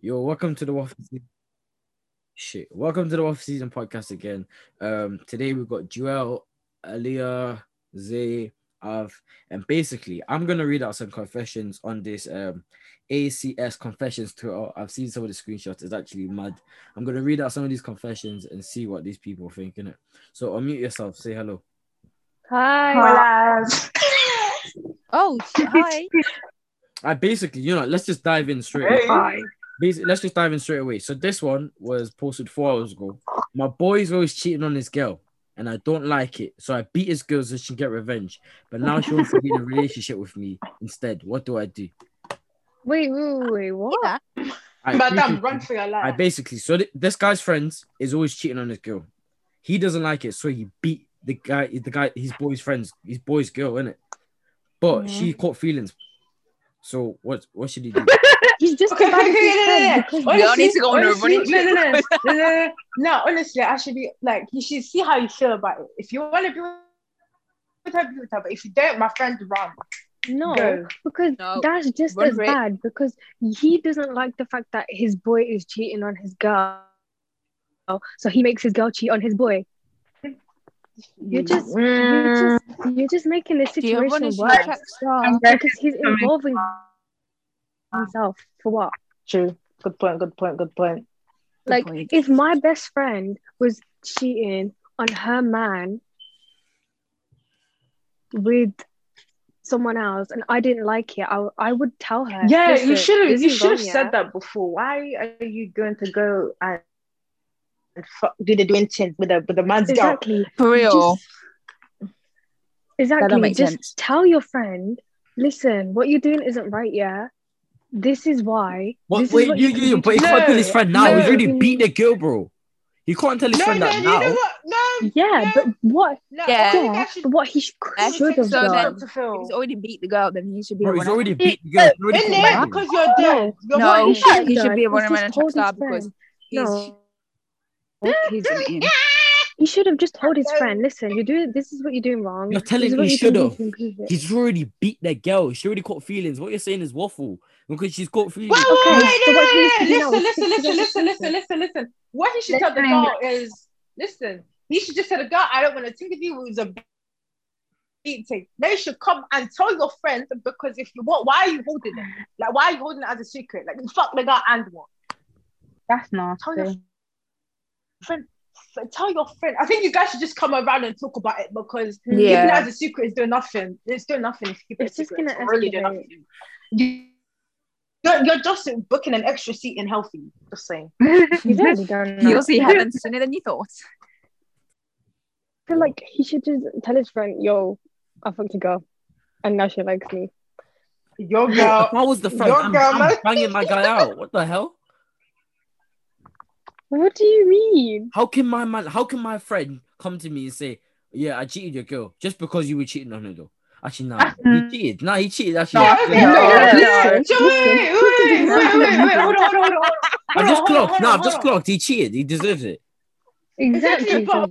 Yo, welcome to the Waffle Season. Shit, welcome to the Waffle Season podcast again. Um, today we've got Joel, Aliyah, Zay, Av, and basically I'm gonna read out some confessions on this um ACS confessions Twitter. I've seen some of the screenshots. It's actually mad. I'm gonna read out some of these confessions and see what these people think in it. So unmute yourself. Say hello. Hi. Hola. Oh, hi. I basically, you know, let's just dive in straight. away. Hi. Basically, let's just dive in straight away. So this one was posted four hours ago. My boy is always cheating on his girl, and I don't like it. So I beat his girl so she can get revenge. But now she wants to be in a relationship with me instead. What do I do? Wait, wait, wait, what? I Madam, basically- run for your life. I basically so th- this guy's friends is always cheating on his girl. He doesn't like it, so he beat the guy, the guy, his boy's friends, his boy's girl, innit? But she mm-hmm. caught feelings. So what what should he do? He's just Okay, about okay, his okay, friend yeah, yeah, because yeah. We need to go on a honestly, running no, no, no, no, no, no, no, honestly, I should be like, you should see how you feel about it. If you want to be with her, be with her. But if you don't, my friend, run. no, Go. because No, that's just run as for bad because he doesn't like the fact that his boy is cheating on his girl. So he makes his girl cheat on his boy. You're just, you're just, mm. you're just making the Do you want situation worse check star? I'm very because he's coming. involving himself for what? True. Good point. Good point. Good point. Good Like, point. if my best friend was cheating on her man with someone else and I didn't like it, I, I would tell her. Yeah, you should have. You should have wrong, yeah." said that before. Why are you going to go and and fuck, do the doing things with a with a man's girl? Exactly. For real. Just- exactly. make Just sense. tell your friend, listen, what you're doing isn't right, yeah. This is why. What, This is wait, what you, can you, do but he to- can't tell his friend now. He's no. already beat the girl, bro. He can't tell his No, friend no, that you now. know what? No, Yeah, no, but what? no. Yeah. I think I Yeah, should- but what he sh- I should have think so done. then. to If feel. he's already beat the girl, then he should be Bro, a he's runner. already beat the girl. He's already In caught there him. because you're dead. You're No, he should, he should be a is runner just man and track his star because friend. he's No. Oh, he's in. He should have just told his friend, listen, you're doing this is what you're doing wrong. You're telling me he you should've. to improve it." He's already beat the girl. She already caught feelings. What you're saying is waffle because she's caught feelings. Wait, Okay, wait, wait, so no, what he no, needs to do no, now listen, listen, listen, listen, listen, listen, listen. What he should tell the girl is, listen, he should just tell the girl, I don't want to think of you it was a beating. They should come and tell your friends because if you what, why are you holding it? Like, why are you holding it as a secret? Like, fuck the girl and what? That's not Tell your friend. Tell your friend. I think you guys should just come around and talk about it because Yeah. keeping it as a secret is doing nothing. It's doing nothing if you keep it It's a just secret. gonna It's really doing nothing. You, you're, you're just booking an extra seat in healthy. Just saying. He's already done You'll that. see heaven sooner than you thought. I feel like he should just tell his friend, yo, I fucked a girl. And now she likes me. Your If girl. I was the friend, Your I'm, girl, I'm man. banging my guy out. What the hell? What do you mean? How can my man? How can my friend come to me and say, "Yeah, I cheated your girl," just because you were cheating on her though? Actually, nah, he cheated. Nah, he cheated. Actually, No, nah. okay, No, okay, no, listen, no. wait, wait, wait, wait, wait, wait, wait, hold on, hold on, hold on. I just clocked. No, I've just clocked. He cheated. He deserves it. Exactly. but-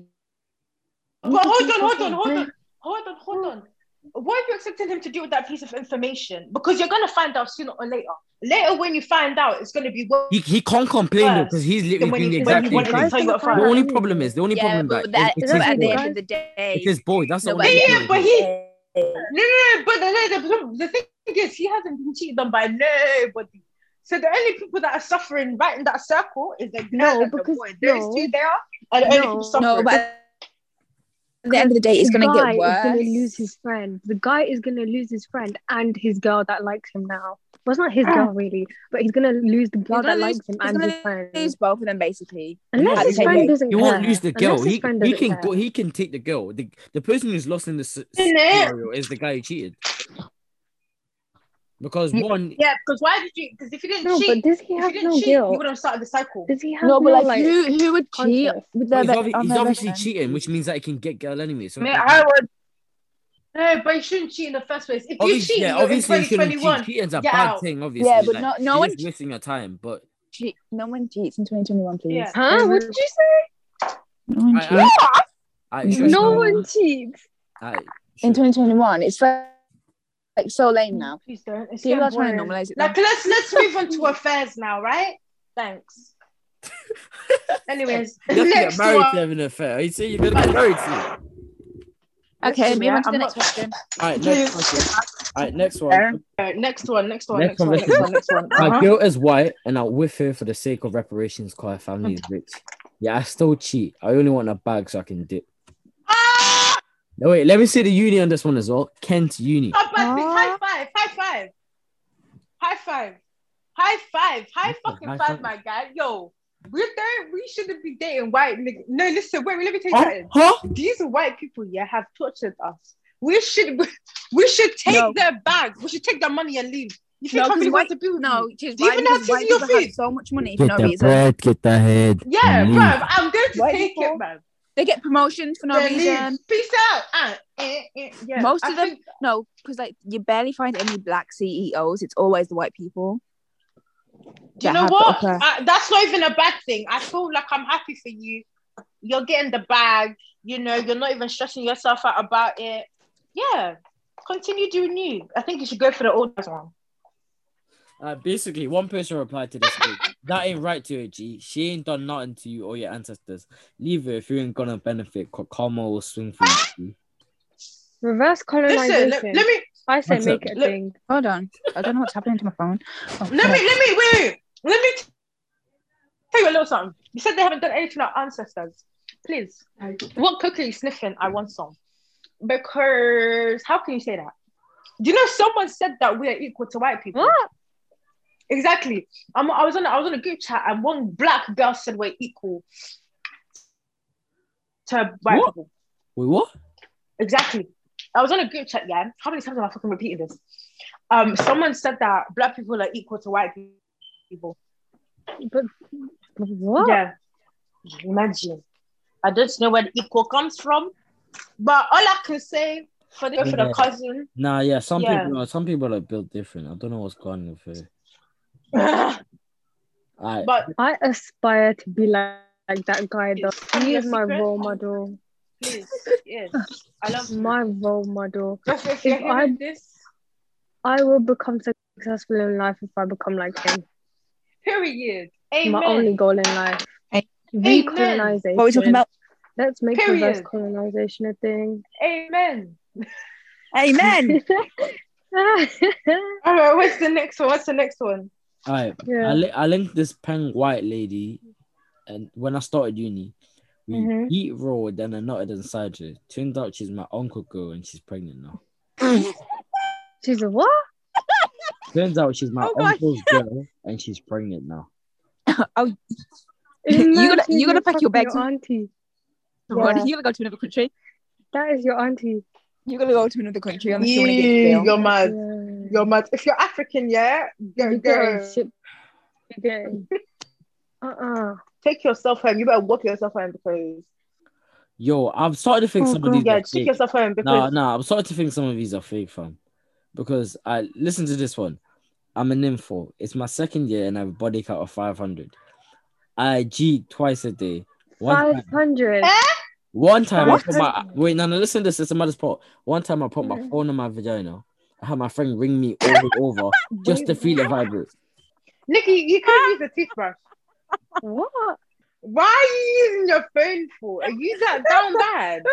But hold on, hold on, hold on, hold on, hold on. What are you expecting him to do with that piece of information? Because you're gonna find out sooner or later. Later, when you find out, it's gonna be worse. He, he can't complain though because he's literally doing the he- exact same thing. tell you up The only problem is the only Yeah, problem that that, it's, at the end of the day, It's his boy. That's the only Yeah, but he- No, no, no, but the, the, the thing is, he hasn't been cheated on by nobody. So the only people that are suffering right in that circle is the girl No, and the because- boy. Those two there are the only No. people suffering. no, but at the end of the day, it's gonna get worse. is gonna lose his friend. The guy is gonna lose his friend and his girl that likes him now. Well, it's not his girl really, but he's gonna lose the girl that lose- likes him and his friend. Lose both of them basically. Unless his friend rate. doesn't He care. won't lose the girl. Unless He, friend he doesn't can go. care. He can take the girl. The, the person who's lost in the scenario is the guy who cheated. Because one, yeah, because why did you? Because if you didn't No, cheat, but does he if have you didn't no cheat, you would have started the cycle. Does he have No, but no, like, who who would cheat conscience? with he's, their obvi- be- on he's obviously friend? cheating, which means that he can get girl anyway. So Man, I would. No, but you shouldn't cheat in the first place. If you cheat yeah, you're in obviously you shouldn't 2021, cheat. Cheating's a bad out. thing, obviously. Yeah, but like, no- no you're one just wasting your time. But Cheat. No one cheats in 2021, please. Yeah. Huh? What did you say? No one cheats. I, I, No trust No me, one cheats. I, in 2021. It's like, like so lame now. Please don't. It's People are trying to normalize it. now. Like let's let's move on to affairs now, right? Thanks. Anyways, You have to get married one. to having an affair. Are you saying you're gonna get married to? Okay, Listen, move yeah, on to the next not- question. All right, next question. All right, next one. Fair. Next one, next one, Next next one, one, next one, next one. My Uh-huh. guilt is white, and I'll with her for the sake of reparations because her family is rich. Yeah, I still cheat. I only want a bag so I can dip. Ah! No, wait, let me see the uni on this one as well. Kent Uni. Not bad. Ah. High five, high five, high five, high five, high Okay, fucking high five, five. my guy. Yo, we don't, we shouldn't be dating white niggas. No, listen, wait, let me tell you Huh? something. Huh? These white people, yeah, have tortured us. We should, we should take No. their bags, We should take their money and leave. You think No, I because white want to be with no, you? just Do you even know how to white your people have food? so much money for Get no the reason. bread, get the head. Yeah, and bro. I'm going to White take people- it, man. They get promotions for no Then reason. leave. Peace out. Ah, eh, eh, yeah. Most I of them, no, because like you barely find any black CEOs. It's always the white people. Do you know have what? upper- I, that's not even a bad thing. I feel like I'm happy for you. You're getting the bag. You know, you're not even stressing yourself out about it. Yeah, continue doing you. I think you should go for the old one. Uh, basically, one person replied to this. that ain't right to her, G. She ain't done nothing to you or your ancestors. Leave her if you ain't gonna benefit. Karma will swing for you. G. Reverse Listen, colonization. let, let me I say What's make up? it a Let- thing. Hold on, I don't know what's happening to my phone. Oh, let me let me wait, wait. Let me t- tell you a little something. You said they haven't done anything to our ancestors. Please, what cookie you sniffing? I want some. Because how can you say that? Do you know someone said that we are equal to white people? What? Exactly. I'm, I was on I was on a group chat and one black girl said we're equal to white What? people. Wait, what? Exactly. I was on a group chat, yeah. How many times am I fucking repeating this? Um, someone said that black people are equal to white people. But, but what? Yeah. Imagine. I don't know where the equal comes from, but all I can say for the, for the cousin, Nah, yeah. Some Yeah. people, are, some people are built different. I don't know what's going on with her. Alright, but I aspire to be like, like that guy though. He is my secret? role model. Please, yes, I love you. My role model. Just if I- this, I will become successful in life if I become like him. period. Amen. My only goal in life. Hey. Recolonization. What are we talking about? Let's make reverse Period. colonization a thing. Amen. Amen. All right, what's the next one? What's the next one? alright. Yeah. I, li- I linked this peng white lady, and when I started uni, we Mhm. eat raw, then I nutted inside her. Turned out she's my uncle girl, and she's pregnant now. She's a what? Turns out she's my Oh, gosh. uncle's girl, and she's pregnant now. oh, you gotta, you gotta pack your fucking bags. auntie. what? Yeah. You gotta go to another country. That is your auntie. You gotta go to another country unless you want to get You, jail. you're mad. Yeah. You're mad. If you're African, yeah, go, You're go. getting shit. You're. Uh-uh. Take yourself home. You better walk yourself home because Yo, I'm starting to think some of these yeah, are take fake. yourself home because Nah, nah, I'm starting to think some of these are fake, fam. Because I listen to this one. I'm an info. It's my second year and I have a body count of 500. I G twice a day. One time, 500. Eh? one time I put my wait, no, no, listen to this. It's a mother's pot. One time I put my phone in my vagina. I had my friend ring me over and over just to feel it vibrate. Nikki, you can't use a toothbrush. What? Why are you using your phone for? Are you that down bad?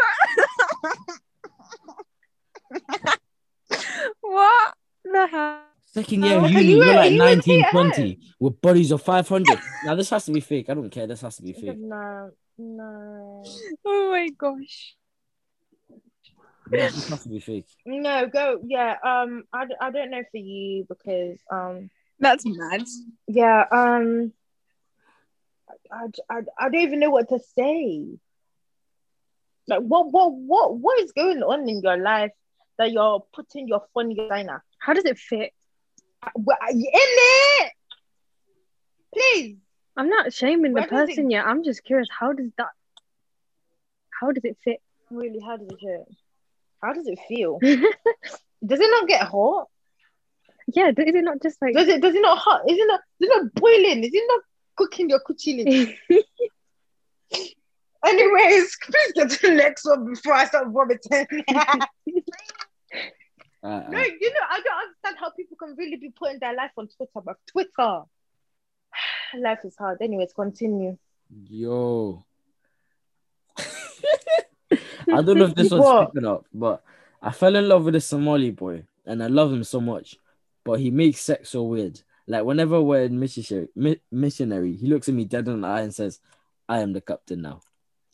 What the hell? Second year Oh, are uni, you we're like are you 19, 20 with bodies of 500. now this has to be fake. I don't care. This has to be fake. No, no, Oh my gosh. Yeah, this has to be fake. no. Go, yeah. Um, I, I don't know for you because um, That's mad. yeah. Um, I, I, I don't even know what to say. Like, what, what, what, what is going on in your life that you're putting your phone in your vagina? How does it fit? Well, in it, please. I'm not shaming the Where it- person yet. I'm just curious. How does that? How does it fit? Really, how does it feel? How does it feel? Does it not get hot? yeah, is it not just like? Does it? Does it not hot? Is it not? Is it not boiling? Is it not cooking your cuchilli? Anyways, please get to the next one before I start vomiting. Uh, no, you know, I don't understand how people can really be putting their life on Twitter, but Twitter. life is hard. Anyways, continue. Yo. I don't know if this was What? picking up, but I fell in love with a Somali boy and I love him so much. But he makes sex so weird. Like whenever we're in missionary, mi- missionary, he looks at me dead in the eye and says, "I am the captain now."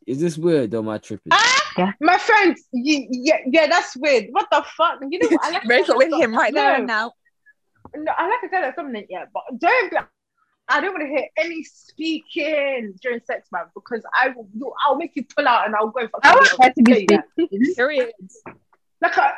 Is this weird or my tripping? Ah, my friend, you, yeah, yeah, that's weird. What the fuck? You know what? I like a Break with that's him got- right there and now. No, I like a guy that's dominant, yeah, but don't be. I don't want to hear any speaking during sex, man, because I will. I'll make you pull out and I'll go for. I want somebody her to be else. You that. speaking. Period. Like, I,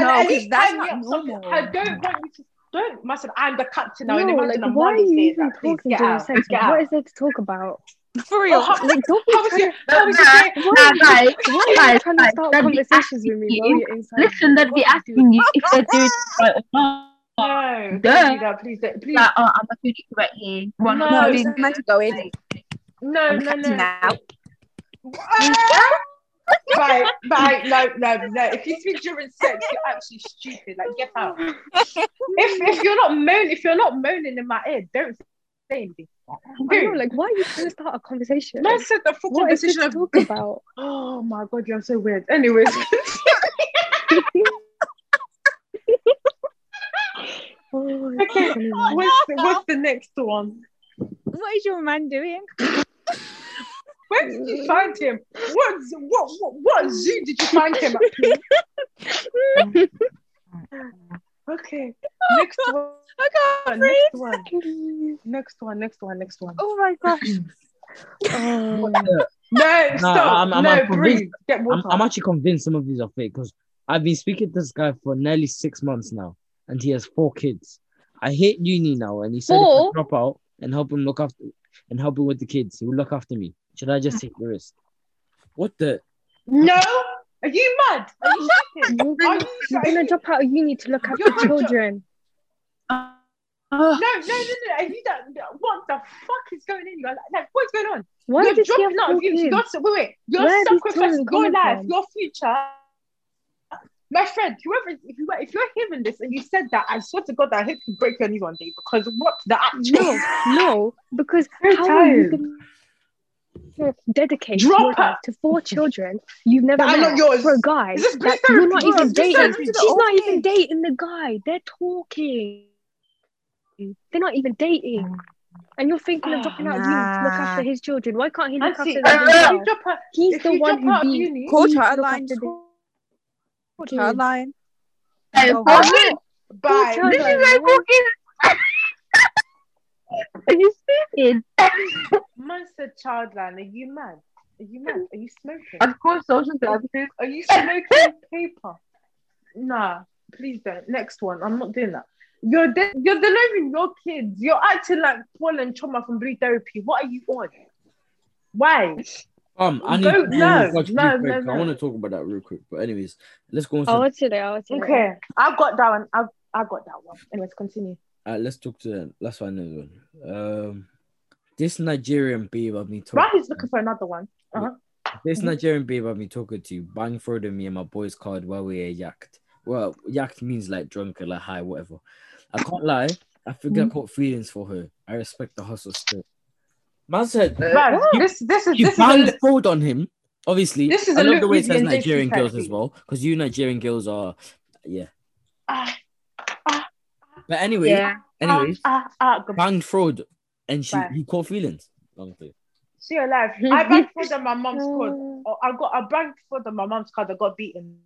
No, at 'cause least that's not normal. I don't want you to. Don't, Mason, I'm the captain now. and No, imagine like, I'm why are you even like, talking get during out, sex? Get what out. is there to talk about? For real. Oh, how, Like, don't be how was trying your, to. how was Nah, your day? nah, guys, Why guys, trying to start conversations with me while you. you're inside? Listen, they'll What be asking you if they're doing it right or not. No, don't do that, please, don't, please. Like, oh, I'm a food right here. One, No, No, two, he's meant to go in. No, I'm no, captain no. now. right, right, no, no, no. If you speak during sex, you're actually stupid. Like, get out. If if you're not moaning, if you're not moaning in my ear, don't say anything. I know, like, why are you trying to start a conversation? Man said the full What is this conversation to of. talk about? Oh my god, you're so weird. Anyways, Oh, okay. What's the, what's the next one? What is your man doing? Where did you find him? What what what, what zoo did you find him at? please? Okay. Oh, next one. I can't. Next one. Next one. Next one. Next one. Oh my gosh. Oh, No, stop. I'm- I'm- no, I'm breathe. Get I'm, water. I'm actually convinced some of these are fake because I've been speaking to this guy for nearly six months now, and he has four kids. I hate uni now, and he said if I Four? drop out and help him look after and help him with the kids, he will look after me. Should I just take the risk? What the? No. Are you mad? Are you shocking? you're gonna, you you're gonna drop out of uni to look after You're children. Oh, No, uh. no, no, no. Are you that? What the fuck is going on? You're like, like, what's going on? Why you're does he have dropping out four of uni. You're, so- wait, wait. You're Where are these sacrificing your life, from? your future. My friend, whoever, if you if you're hearing this and you said that, I swear to God, that I hope you break your knees one day because what the actual No, no, because how are you gonna dedicate Drop your her. life to four children you've never That are met not yours. for a guy that you're not even dating? She's not Okay. even dating the guy. They're talking. They're not even dating. And you're thinking of dropping out of uni to look after his children. Why can't he look Nancy, after them if himself? her, He's the one who of be Call he needs to child line. Call kids. child line. Oh, what? wow. bye. This is line, like what? fucking. Are you stupid? Man said childline. Are you mad? Are you mad? Are you smoking? Of course, social services. Are you smoking paper? Nah, please don't. Next one. I'm not doing that. You're de- you're delivering your kids. You're acting like Paul and Choma from Blue Therapy. What are you on? Why? Um, I need Go- to no, watch no, no, no. I want to talk about that real quick. But anyways, let's go on. I To, want to know. I want to know. Okay, I got that one. I I got that one. Anyways, continue. Uh, let's talk to the let's find another one. Um, this Nigerian babe I've been talking. Right, he's looking for another one. Uh-huh. This Mhm. Nigerian babe I've been talking to bang frauded me and my boys card while we were yacked. Well, yacked means like drunk or like high, whatever. I can't lie. I forget Mm-hmm. caught feelings for her. I respect the hustle still. Man said Right, this this is you this is a, banged on him. Obviously, This is I love the way it says Nigerian girls as well, because you Nigerian girls are, yeah. ah, But anyway, Yeah. anyways, ah, ah, ah, banged fraud, and she Right. he caught feelings. Long thing. See your life. I banked for the my mom's card. Oh, I got I banked fraud on my mom's card. I got beaten.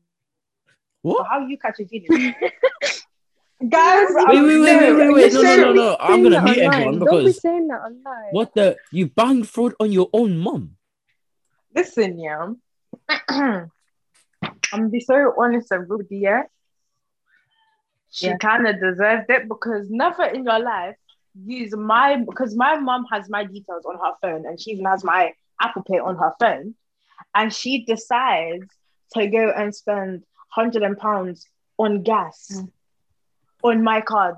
So What? how you catch a feeling? Guys, Wait, wait, wait, wait, wait, wait. No, no, no, no. I'm gonna that mute everyone Don't be because saying that online. what the you banged fraud on your own mom. Listen, yeah. I'm be so honest and rude, yeah. She Yeah. kind of deserved it because never in your life use my because my mom has my details on her phone and she even has my Apple Pay on her phone, and she decides to go and spend hundred and pounds on gas Mm. on my card.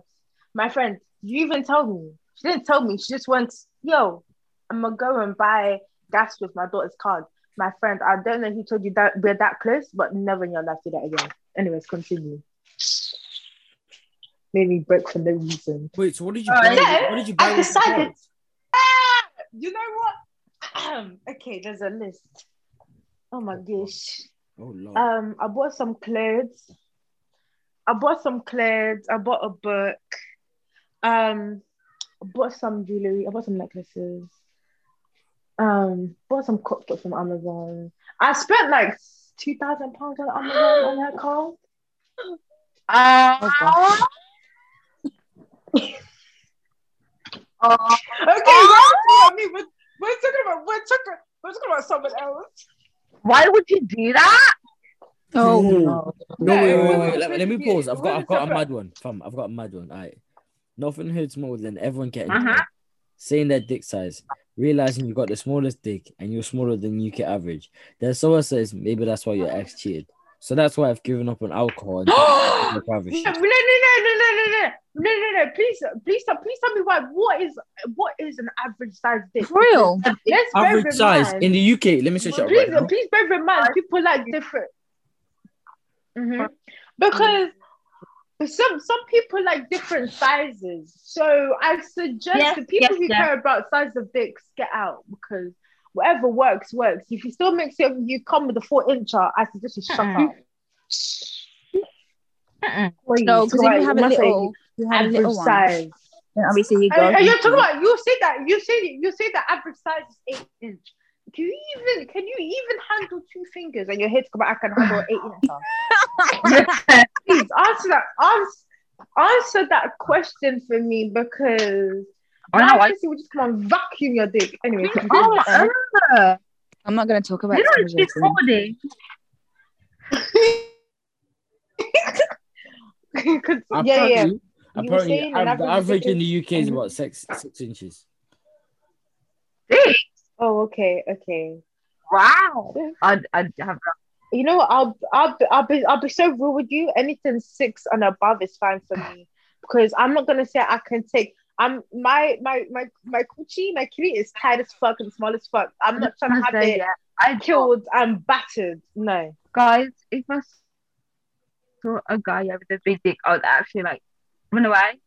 My friend, you even told me. She didn't tell me. She just went, "Yo, I'm gonna go and buy gas with my daughter's card." My friend, I don't know who told you that we're that close, but never in your life do that again. Anyways, continue. Made me break for no reason. Wait, so what did you Uh, buy? yeah, what did you buy? I with the decided- card? You know what? okay, there's a list. Oh my gosh. Oh lord. Um, I bought some clothes. I bought some clothes. I bought a book. Um, I bought some jewelry. I bought some necklaces. Um, bought some cookbooks from Amazon. I spent like two thousand pounds on Amazon on that card. Oh, oh, Okay, well, I mean, we're, we're talking about we're talking we're talking about someone else. why would you do that? Oh, No. no. No, wait, wait, wait, Let, let me pause. I've got, I've got a mad one, fam. I've got a mad one. All right. Nothing hurts more than everyone getting Uh-huh. saying their dick size, realizing you got the smallest dick and you're smaller than UK average. Then someone says maybe that's why your ex cheated. So that's why I've given up on alcohol and taken No, no, no, no, no, no, no, no, no, no, no. Please, please, tell- please tell me why. What is what is an average size dick? For real? Let's Average size mind- in the UK. Let me search it up please, right please bear in mind people like different. Mhm. Because some some people like different sizes. So I suggest Yes, the people yes, who yes. care about size of dicks get out because whatever works works. If you still make it, you come with a four incher. I suggest you shut up. No, because if you have a little, you have a little one. size. Then obviously you go. And, and you're talking about you say that you say you say the average size is eight inch. Can you even can you even handle two fingers and your head's come I can handle eight inch? Please answer that answer, answer that question for me because I know. my I, would just come and vacuum your dick. Anyway, oh, uh, I'm not going to talk about you know exposure she's soon. yeah, Apparently, yeah. Apparently av- the average average in the UK is about six six inches. Six. Oh, okay, okay. Wow. I'd, I'd have You know? I'll I'll be, I'll be I'll be so real with you. Anything six and above is fine for me because I'm not gonna say I can take. I'm my my my my coochie my kitty is tight as fuck and small as fuck. I'm not trying to have it. I killed I'm battered. No. guys, if I saw a guy with a big dick, I would actually like run away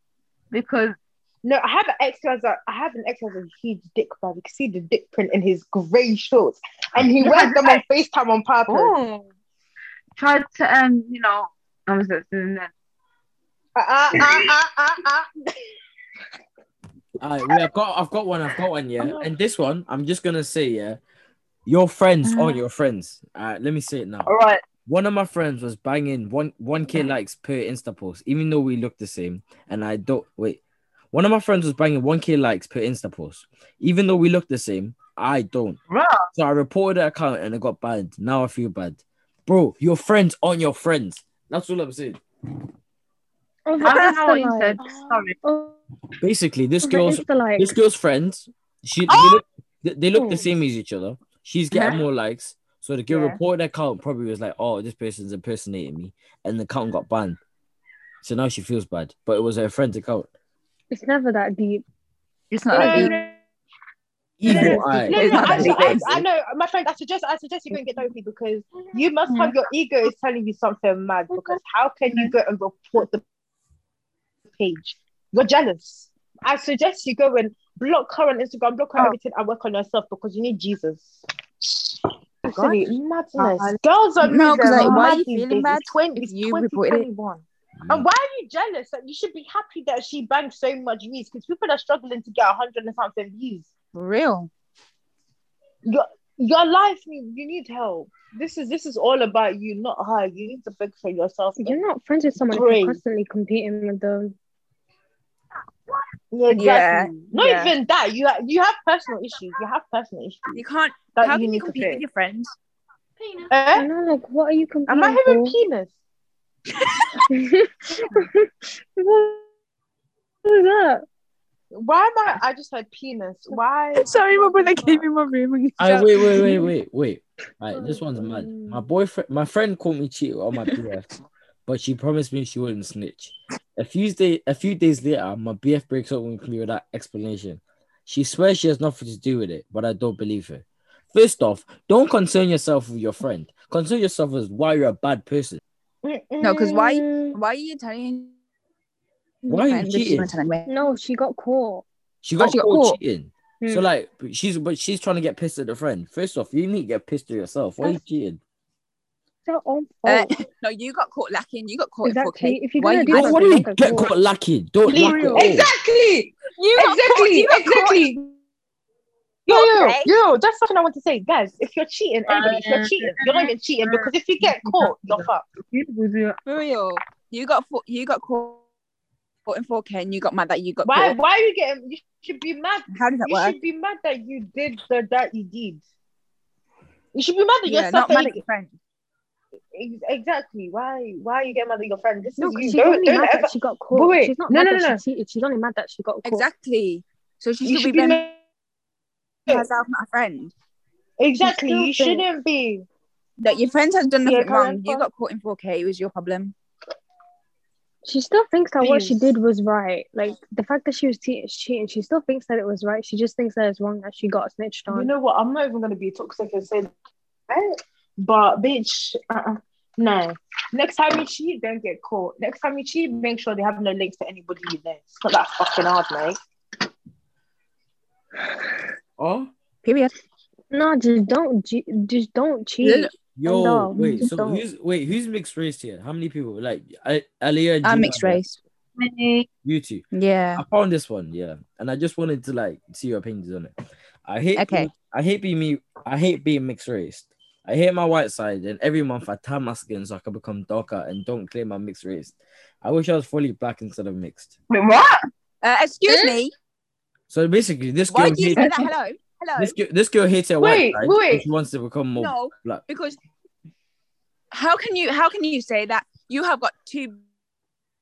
because No, I have an ex who has a I have an ex who has a huge dick, but You can see the dick print in his grey shorts, and he wears them on. FaceTime on purpose. oh, tried to um, you know, I was listening then. Ah, ah, ah, ah, ah. We have got. I've got one. I've got one. Yeah, and this one, I'm just gonna say, yeah, your friends Uh-huh. aren't your friends. All right, let me say it now. All right. One of my friends was banging one one k likes per Insta post, even though we look the same. And I don't wait. One of my friends was banging one k likes per Insta post, even though we look the same. I don't. Right. So I reported the account and it got banned. Now I feel bad, bro. Your friends aren't your friends. That's all I'm saying. Oh, I don't know what you like. said. Sorry. Oh, Basically, this girl's like. this girl's friends. She Oh! they look, they, they look the Oh. same as each other. She's getting Uh-huh. more likes. So the girl Yeah. reported the account probably was like, "Oh, this person's impersonating me," and the account got banned. So now she feels bad, but it was her friend's account. It's never that deep. It's not No, that deep. no, Evil no, eye. no, It's no, not I, deep, I, I know, my friend. I suggest, I suggest you go and get therapy because you must have your ego is telling you something mad. Because how can you go and report the page? You're jealous. I suggest you go and block her on Instagram, block her Oh. everything, and work on yourself because you need Jesus. Absolute madness. Uh, Girls are No, 'cause, moving like, why are you these feeling bad It's 20, it's you 2021. And why are you jealous? Like you should be happy that she banged so much views because people are struggling to get a hundred and something views. For real. Your your life need you need help. This is this is all about you, not her. You need to beg for yourself. You're not friends with someone if Great. constantly competing with them. Yeah, exactly. Yeah, Not yeah. even that. You have you have personal issues. You have personal issues You can't. that how you can you need to compete with your friends? I Eh? know, like, what are you competing Am I having for? penis? what was that? Why am I? I just said penis. Why? Sorry, my brother came in my room. And I wait, wait, wait, wait, wait. All right, this one's mad. My boyfriend, my friend caught me cheating on my BF, but she promised me she wouldn't snitch. A few days, a few days later, my BF breaks up with me without explanation. She swears she has nothing to do with it, but I don't believe her. First off, don't concern yourself with your friend. Concern yourself with why you're a bad person. No, because why? Why are you telling? Why are you your friend if she's cheating? gonna tell anyway? No, she got caught. She got, she got caught, caught. cheating. So Hmm. like she's but she's trying to get pissed at the friend. First off, you need to get pissed at yourself. Why are you cheating? Their own Uh, no, you got caught lacking. You got caught Exactly. in 4K. If you're Why gonna you do What, do you get get caught lacking? Don't Please- lack at. Exactly. You got caught- Exactly. you got caught- Exactly. Yo, yo, Okay. yo, that's something I want to say. Guys, if you're cheating, anybody, if you're uh, cheating, you're not even cheating because if you get uh, caught, you're uh, fucked. For real. You got fo- you got caught caught in 4K and you got mad that you got Why caught. why are you getting you should be mad. How does that You work? should be mad that you did the dirty deed. You should be mad that Yeah, you're not mad at your friend. Ex- Exactly. Why why are you getting mad at your friend? This No, is 'cause you. she's Don't, only don't mad ever that she got caught. But wait, she's not no, mad no, that no, she cheated. She's only mad that she got caught. Exactly. So she should should be be blaming mad. herself, not a friend. Exactly. You shouldn't be. That your friend has done nothing carry wrong. You got caught in 4K. It was your problem. She still thinks that what she did was right. Like the fact that she was te- cheating, she still thinks that it was right. She just thinks that it's wrong that she got snitched on. You know what? I'm not even gonna be toxic and say that. But bitch, uh-uh. no. Next time you cheat, don't get caught. Next time you cheat, make sure they have no links to anybody you know. It's not that fucking hard, mate. Oh, Period. No, just don't, che- just don't cheat. Look, yo, No, wait. So don't. who's wait? Who's mixed race here? How many people? Like I- Aliyah and I'm Gina, mixed race. You two. Yeah. I found this one, yeah, and I just wanted to like see your opinions on it. I hate, Okay. being- I hate being me. I hate being mixed race. I hate my white side, and every month I tan my skin so I can become darker and don't claim I'm mixed race. I wish I was fully black instead of mixed. Wait, what? Uh, excuse me. So basically, this girl Why do you hates, say that? Hello. Hello. this girl, this girl hates her Wait, white side. wait. She wants to become more No, black. because how can you how can you say that you have got two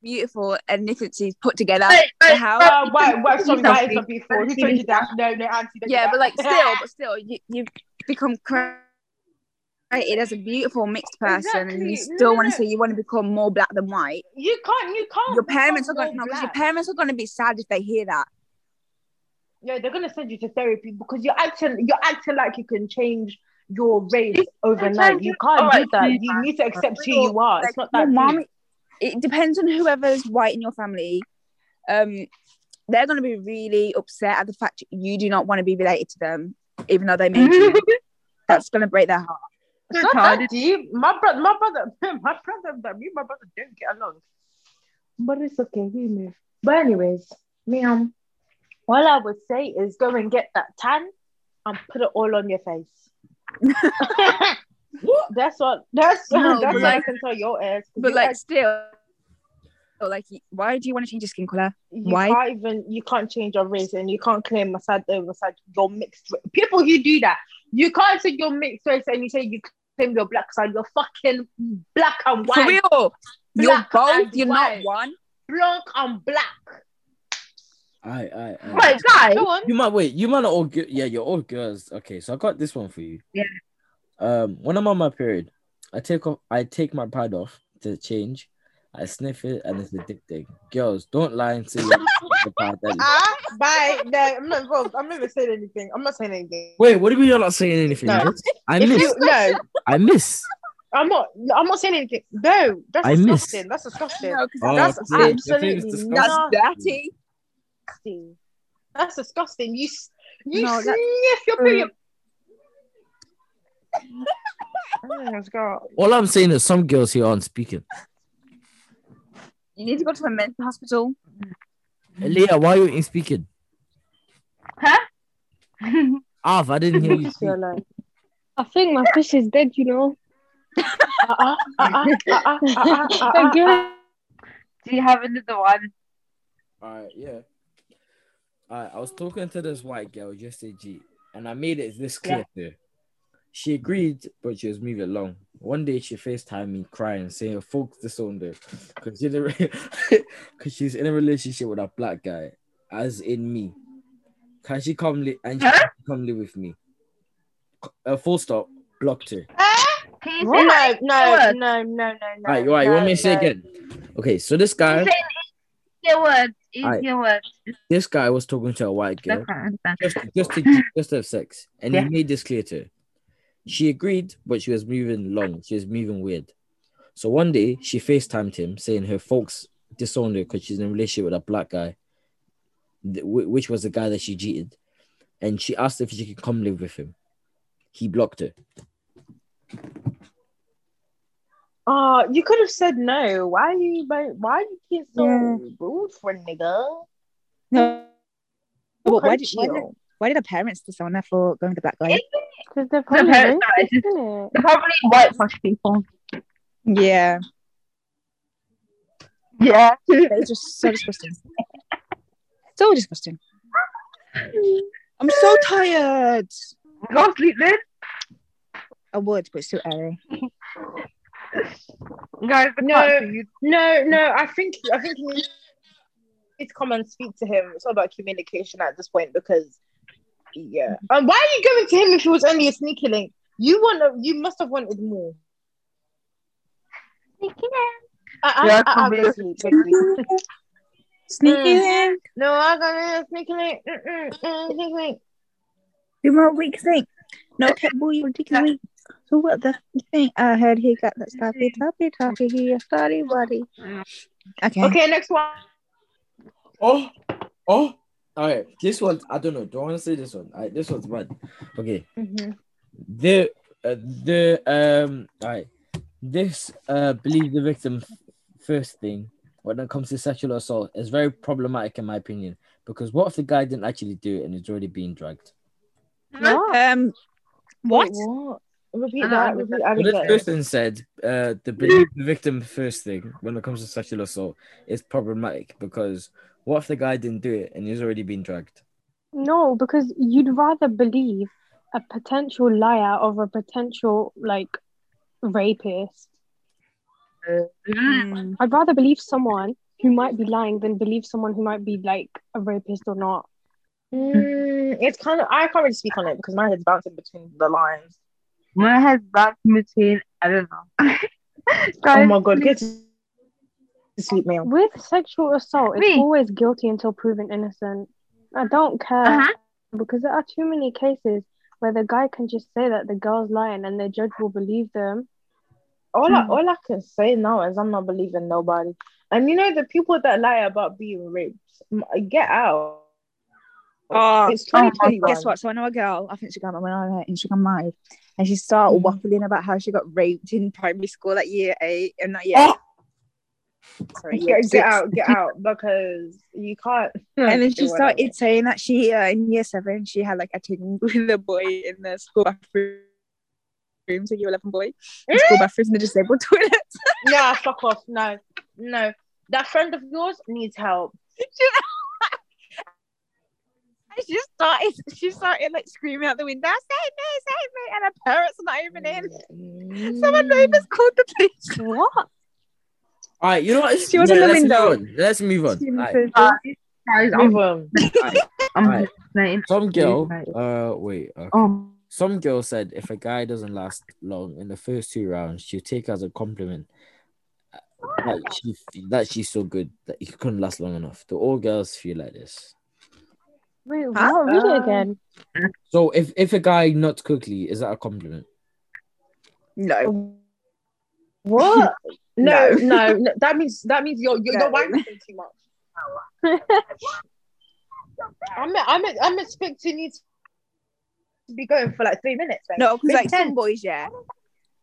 beautiful ethnicities put together? Wait, wait, How? Uh, why, why, sorry, Something. why is it before? Who told you that? No, no, auntie. Yeah, but like still, but still, you you've become created as a beautiful mixed person, and you still No, want to say you want to become more black than white. you can't, you can't. Your parents are going no, your parents are going to be sad if they hear that. Yeah, they're gonna send you to therapy because you're acting, you're acting like you can change your race overnight. You can't do that. You need to accept who you are. Like It's not that mom, deep. it depends on whoever's white in your family. Um, they're going to be really upset at the fact you do not want to be related to them, even though they made you. That's going to break their heart. It's not that deep. My brother, my brother, my brother, me, my brother don't get along. But it's okay, we move. But anyways, me um, all I would say is go and get that tan and put it all on your face. that's what. That's No, that's what I can tell your ears. But like, still, like, why do you want to change your skin color? you why? can't even you can't change your race and you can't claim side over side. You're mixed. People who do that, you can't say you're mixed race and you say you claim your black side. You're fucking black and white. For white. real, you're Black both. You're white. not one. Blanc and black. I, I, I. Wait, guys. Go on. You might wait. You might not all good. Yeah, you're all girls. Okay, so I got this one for you. Yeah. Um, when I'm on my period, I take off. I take my pad off to change. I sniff it, and it's a dick thing. Girls, don't lie and say you the pad. that is- Ah, bye. No, I'm not involved. I'm not even saying anything. I'm not saying anything. Wait, what do you mean you're not saying anything? No. I If miss. you, no, I miss. I'm not. I'm not saying anything. No, that's I miss. disgusting. That's disgusting. No, 'cause Oh, That's okay. Your thing is absolutely disgusting. that's nasty. dirty. That's disgusting. You you No, that- sniff your period. Oh, let's go. All I'm saying is some girls here aren't speaking. You need to go to a mental hospital. Leah, why aren't you speaking? Huh? Av, I didn't hear you. Speak. I think my fish is dead. You know. Uh-uh, uh-uh, uh-uh, The girl- Do you have another one? All right, yeah. All right, I was talking to this white girl yesterday, G, and I made it this clear to her. She agreed, but she was moving along. One day she FaceTimed me crying, saying her folks disowned her because because she's in a relationship with a black guy, as in me. Can she come li- and she Huh? can come live with me? Uh, full stop. Blocked her. Can you No, say no, no, no, no, no, no. All right, you, all right, you want me to say no. again? Okay, so this guy, Say easier words. Alright. Easier words. this guy was talking to a white I girl. just just to just to have sex, and Yeah. he made this clear to her. She agreed, but she was moving long. She was moving weird. So one day she FaceTimed him, saying her folks disowned her because she's in a relationship with a black guy, which was the guy that she cheated. and she asked if she could come live with him. He blocked her. Oh, you could have said no. Why you but why you get so Yeah. rude for a nigga? No. But why did, why, did, you. Why did her parents disown her for going with the black guy? Because they're The probably parents, racist, no, just- isn't it? They're probably white trash people. Yeah. Yeah. It's just so disgusting. So disgusting. I'm so tired. Go sleep then. I would, but it's too early. Guys, No. parts of you- No, no, I think I think you need to come and speak to him. It's all about communication at this point because yeah. Um, why are you going to him if it was only a sneaky link? You want to, you must have wanted more. Sneaky I, I, Yeah, I, I'll probably. go sleep, go sleep. Sneaky Mm. link. No, I'm gonna sneaky link. Mm-mm, mm, sneaky link. You more weak thing. No pet boy, you ridiculous weak. So what the thing? I heard he got that toppy toppy toppy here, study buddy. Okay. Okay, next one. Oh, oh. All right, this one I don't know. Do I want to say this one? All right, this one's bad. Okay, Mhm. the uh, the um. All right, this uh believe the victim first thing when it comes to sexual assault is very problematic in my opinion because what if the guy didn't actually do it and is already being dragged? What? Um, what? Wait, what? Repeat I that. don't Repeat. I Well, this get it. person said uh, the believe the victim first thing when it comes to sexual assault is problematic because what if the guy didn't do it and he's already been drugged? No, because you'd rather believe a potential liar over a potential like rapist. Mm. I'd rather believe someone who might be lying than believe someone who might be like a rapist or not. Mm, it's kind of I can't really speak on it because my head's bouncing between the lines. My head's bouncing between, I don't know. Oh my god, get to sleep, man. With sexual assault, it's Me. always guilty until proven innocent. I don't care Uh-huh. because there are too many cases where the guy can just say that the girl's lying and the judge will believe them. All I all I can say now is I'm not believing nobody. And you know the people that lie about being raped, get out. Oh, it's oh, Guess what? So I know a girl. I think she got when on her Instagram live, and she started Mhm. waffling about how she got raped in primary school at year eight, and not yet. Sorry, Get, six. out, get out, because you can't. And then she Whatever. started saying that she uh, in year seven she had like a thing with a boy in the school bathroom. So year eleven boy in school bathrooms in the disabled toilets. Nah, fuck off. No, no. That friend of yours needs help. And she started she started like screaming out the window, save me, save me, and her parents are not even in. So my neighbours called the police. What? All right, you know what? She was in the let's window. Move on. Let's move on. She All right. said, uh, guys, Move on. I'm Alright. Some girl, uh, wait, okay. Oh, Some girl said if a guy doesn't last long in the first two rounds, she'll take as a compliment uh, that she that she's so good that he couldn't last long enough. Do all girls feel like this? Wait, Huh? what? Read it again. So if if a guy nuts quickly, is that a compliment? No. What? No, No. no, no. That means that means you're you're, No. you're wanking too much. I'm I'm I'm expecting you to be going for like three minutes. Babe. No, because Maybe like some 10. boys, yeah.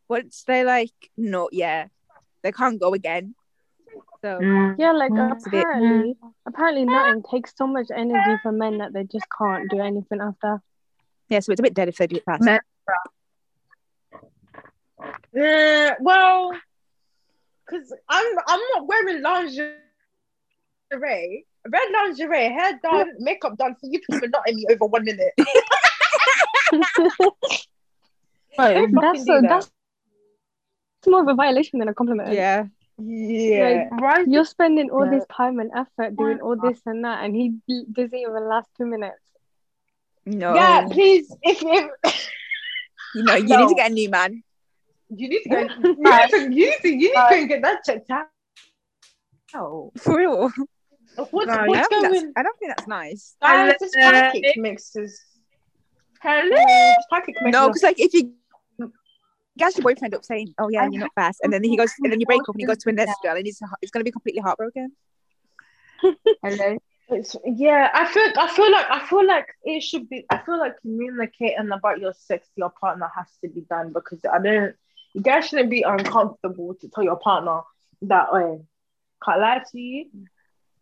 Once they like no, yeah, they can't go again. So mm. Yeah, like Mm. It's a apparently, apparently nothing takes so much energy for men that they just can't do anything after. yeah, so it's a bit dead if they do it fast. Men- Uh, well, because I'm I'm not wearing lingerie, red lingerie, hair done, makeup done. So you people not in me over one minute. Don't That's a, that. that's more of a violation than a compliment. Yeah, yeah. Right. You're spending all Yeah. this time and effort doing all this and that, and he doesn't even last two minutes. no, Yeah, please. If, if you know, you No. need to get a new man. You need to go, you need to, you need to, you need to go and get that checked out. Oh, For real. what's, No, I what's don't, think that's, going? I don't think that's nice. Guys, this Uh, pancake mixes. Hello. This pancake mixes. No, because like if you gas your boyfriend up saying, "Oh yeah, you're not fast," and then he goes, and then you break up and he goes to a next girl, and he's he's gonna be completely heartbroken. Hello. It's, yeah, I feel I feel like I feel like it should be I feel like communicating about your sex to your partner has to be done because I don't you guys shouldn't be uncomfortable to tell your partner that oh can't lie to you,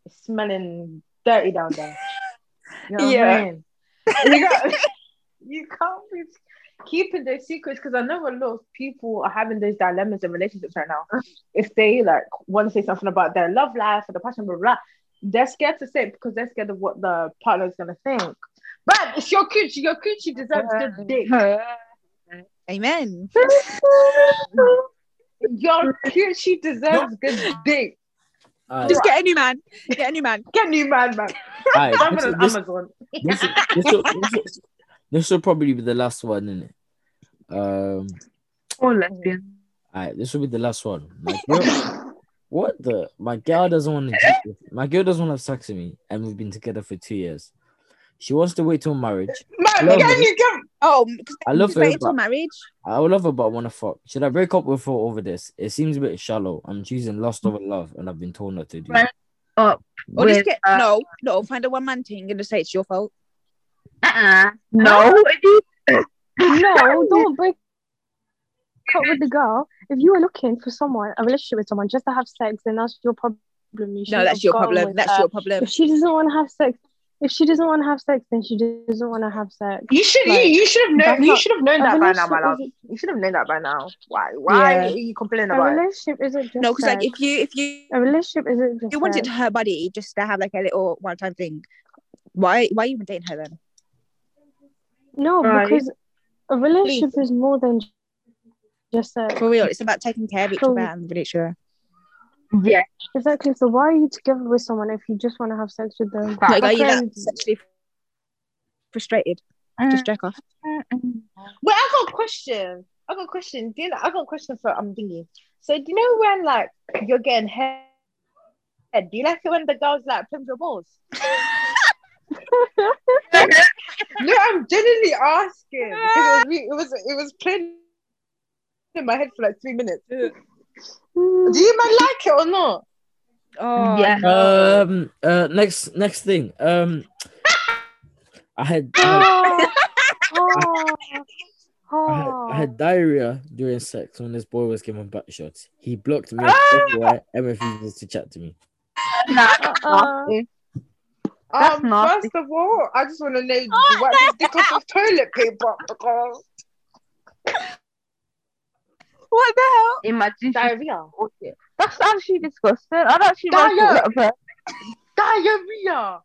it's smelling dirty down there. You know what Yeah. I mean? You, got, you can't be keeping those secrets because I know a lot of people are having those dilemmas in relationships right now. If they like want to say something about their love life or the passion, blah, blah, blah, they're scared to say it because they're scared of what the partner is gonna think. But it's your coochie, your coochie deserves good dick. Amen. Your coochie deserves good dick. Alright, Just get a new man. Get a new man. Get a new man, man. alright, Find this, it on this, Amazon. this, this, will, this, will, this will probably be the last one, isn't it? Um, All lesbians. alright, this will be the last one. My girl, what the? My girl doesn't want to. My girl doesn't want to have sex with me, and we've been together for two years. She wants to wait till marriage. Man, Love can you get Oh, I love just wait her, until marriage. I would love her, but I want to fuck. Should I break up with her over this? It seems a bit shallow. I'm choosing lust over love, and I've been told not to do. Right. Up Or with, just get uh, no, no. Find a one man thing and just say it's your fault. uh-uh. No. No, don't break up with the girl. If you are looking for someone, a relationship with someone just to have sex, then that's your problem. You No, that's your problem. That's her. your problem. If she doesn't want to have sex, if she doesn't want to have sex, then she doesn't want to have sex. You should Like, you, you should have known you should have known that by now, my love. isn't- You should have known that by now. Why why Yeah. are you complaining A about it? relationship isn't just No, because like if you if you a relationship isn't just you wanted sex. her body just to have like a little one time thing, why why are you even dating her then? No, Right. because a relationship is more than just sex. For real, it's about taking care of each other and making sure. Mm-hmm. Yeah. Exactly. So why are you together with someone if you just want to have sex with them? Like, are you Okay. that sexually frustrated? Mm. Just jerk off. Wait, I got a question. I got a question. Do you know, I got a question for I'm thinking. So do you know when like you're getting head? Do you like it when the girls like pimp your balls? no, I'm genuinely asking it was it was it was playing in my head for like three minutes. Do Mm, you man like it or not? Oh Yeah. Um. Uh. Next. Next thing. Um. I had. I oh, oh, had, I had diarrhea during sex when this boy was giving butt shots. He blocked me everywhere and refuses to chat to me. Nah, Uh-uh. nasty. That's Um, nasty. first of all, I just want to know do you wipe his dick off with toilet paper because What the hell? Imagine she diarrhea. Okay. That's actually disgusting. I'd actually like Diarrhea. to let her. Diarrhea.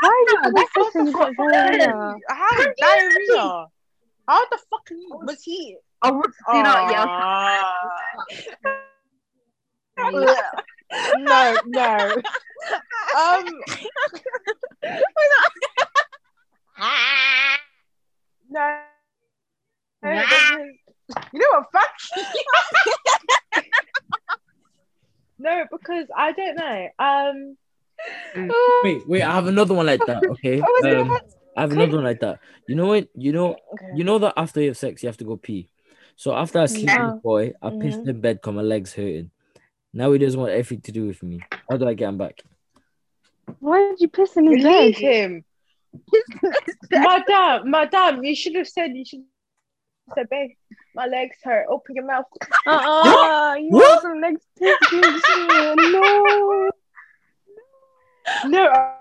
Why are you Yeah, having that's sex when you diarrhea? How is diarrhea? How the fuck? Was he? I would see that, yeah. Ah. no, no. Um. no. No, You know what? Fuck. no, because I don't know. Um. Wait, wait. I have another one like that. Okay. Um, I have another one like that. You know what? You know. You know that after you have sex, you have to go pee. So after I sleep Yeah. with the boy, I pissed Mhm. in bed because my legs hurting. Now he doesn't want anything to do with me. How do I get him back? Why did you piss in his Leave bed? him. Madam, madam, you should have said, you should have said, babe, my legs hurt. Open your mouth. Uh-uh, you What? have some next. No. No, uh,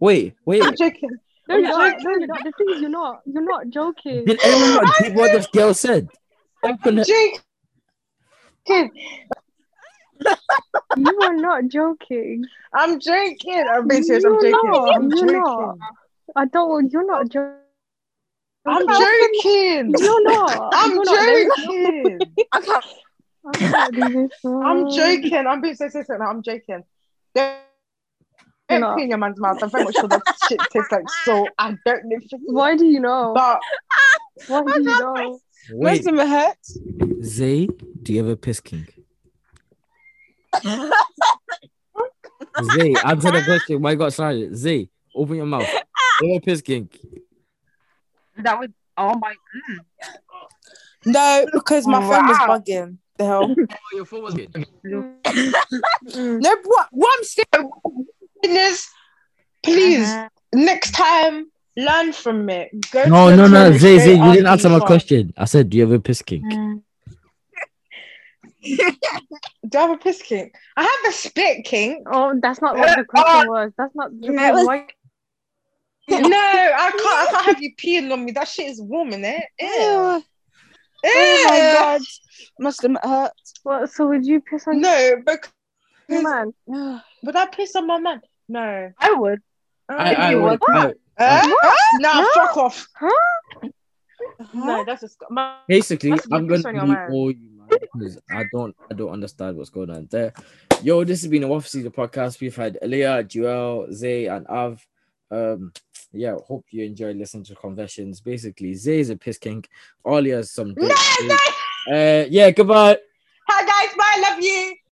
Wait, wait. I'm joking. No, you're not. joking. No, you're not. The thing is, you're not. You're not joking. Did anyone not keep what this girl said? Open it. joking. You are not joking. I'm joking. I'm being serious. I'm You're joking. not. I'm You're joking. not. I don't. You're not joking. I'm joking. You're not. I'm You're not. joking. I can't. I can't I'm joking. I'm being so serious. I'm joking. Don't You're don't clean your man's mouth. I'm very much sure that shit tastes like salt. I don't know. Why do you know? But Why do you know? Wait, Most of it hurts. Zay, do you have a piss kink? Zay, answer the question. Why you got silent? Zay, open your mouth. Do you have a piss kink? That was Oh my. Mm. No, because my phone was Wow. bugging. The hell? Oh, your phone was good. no, what? What I'm saying? Oh, goodness, please, uh-huh. next time, learn from it. Go No, no, no, Zay, Zay, you didn't answer my question. I said, do you have a piss kink? Mm. Do I have a piss kink? I have a spit kink. Oh, that's not what the question uh, was. That's not the That was- why- no, I can't. I can't have you peeing on me. That shit is warm in it. Ew. Oh, Ew. oh my god, must have hurt. What, so would you piss on No, because your man? would I piss on my man? No. I would. I, If I, you would- I- Uh, nah, No. fuck off. Huh? No, that's just my. basically, That's a I'm gonna piss on your leave man. all you man because I don't, I don't understand what's going on there. Yo, this has been a Waffle Season podcast. We've had Elia, Joel, Zay, and Av. Um, yeah, hope you enjoy listening to Confessions. Basically, Zay is a piss kink. Alia is some. No, no. Uh, yeah, goodbye. Hi guys, bye. Love you.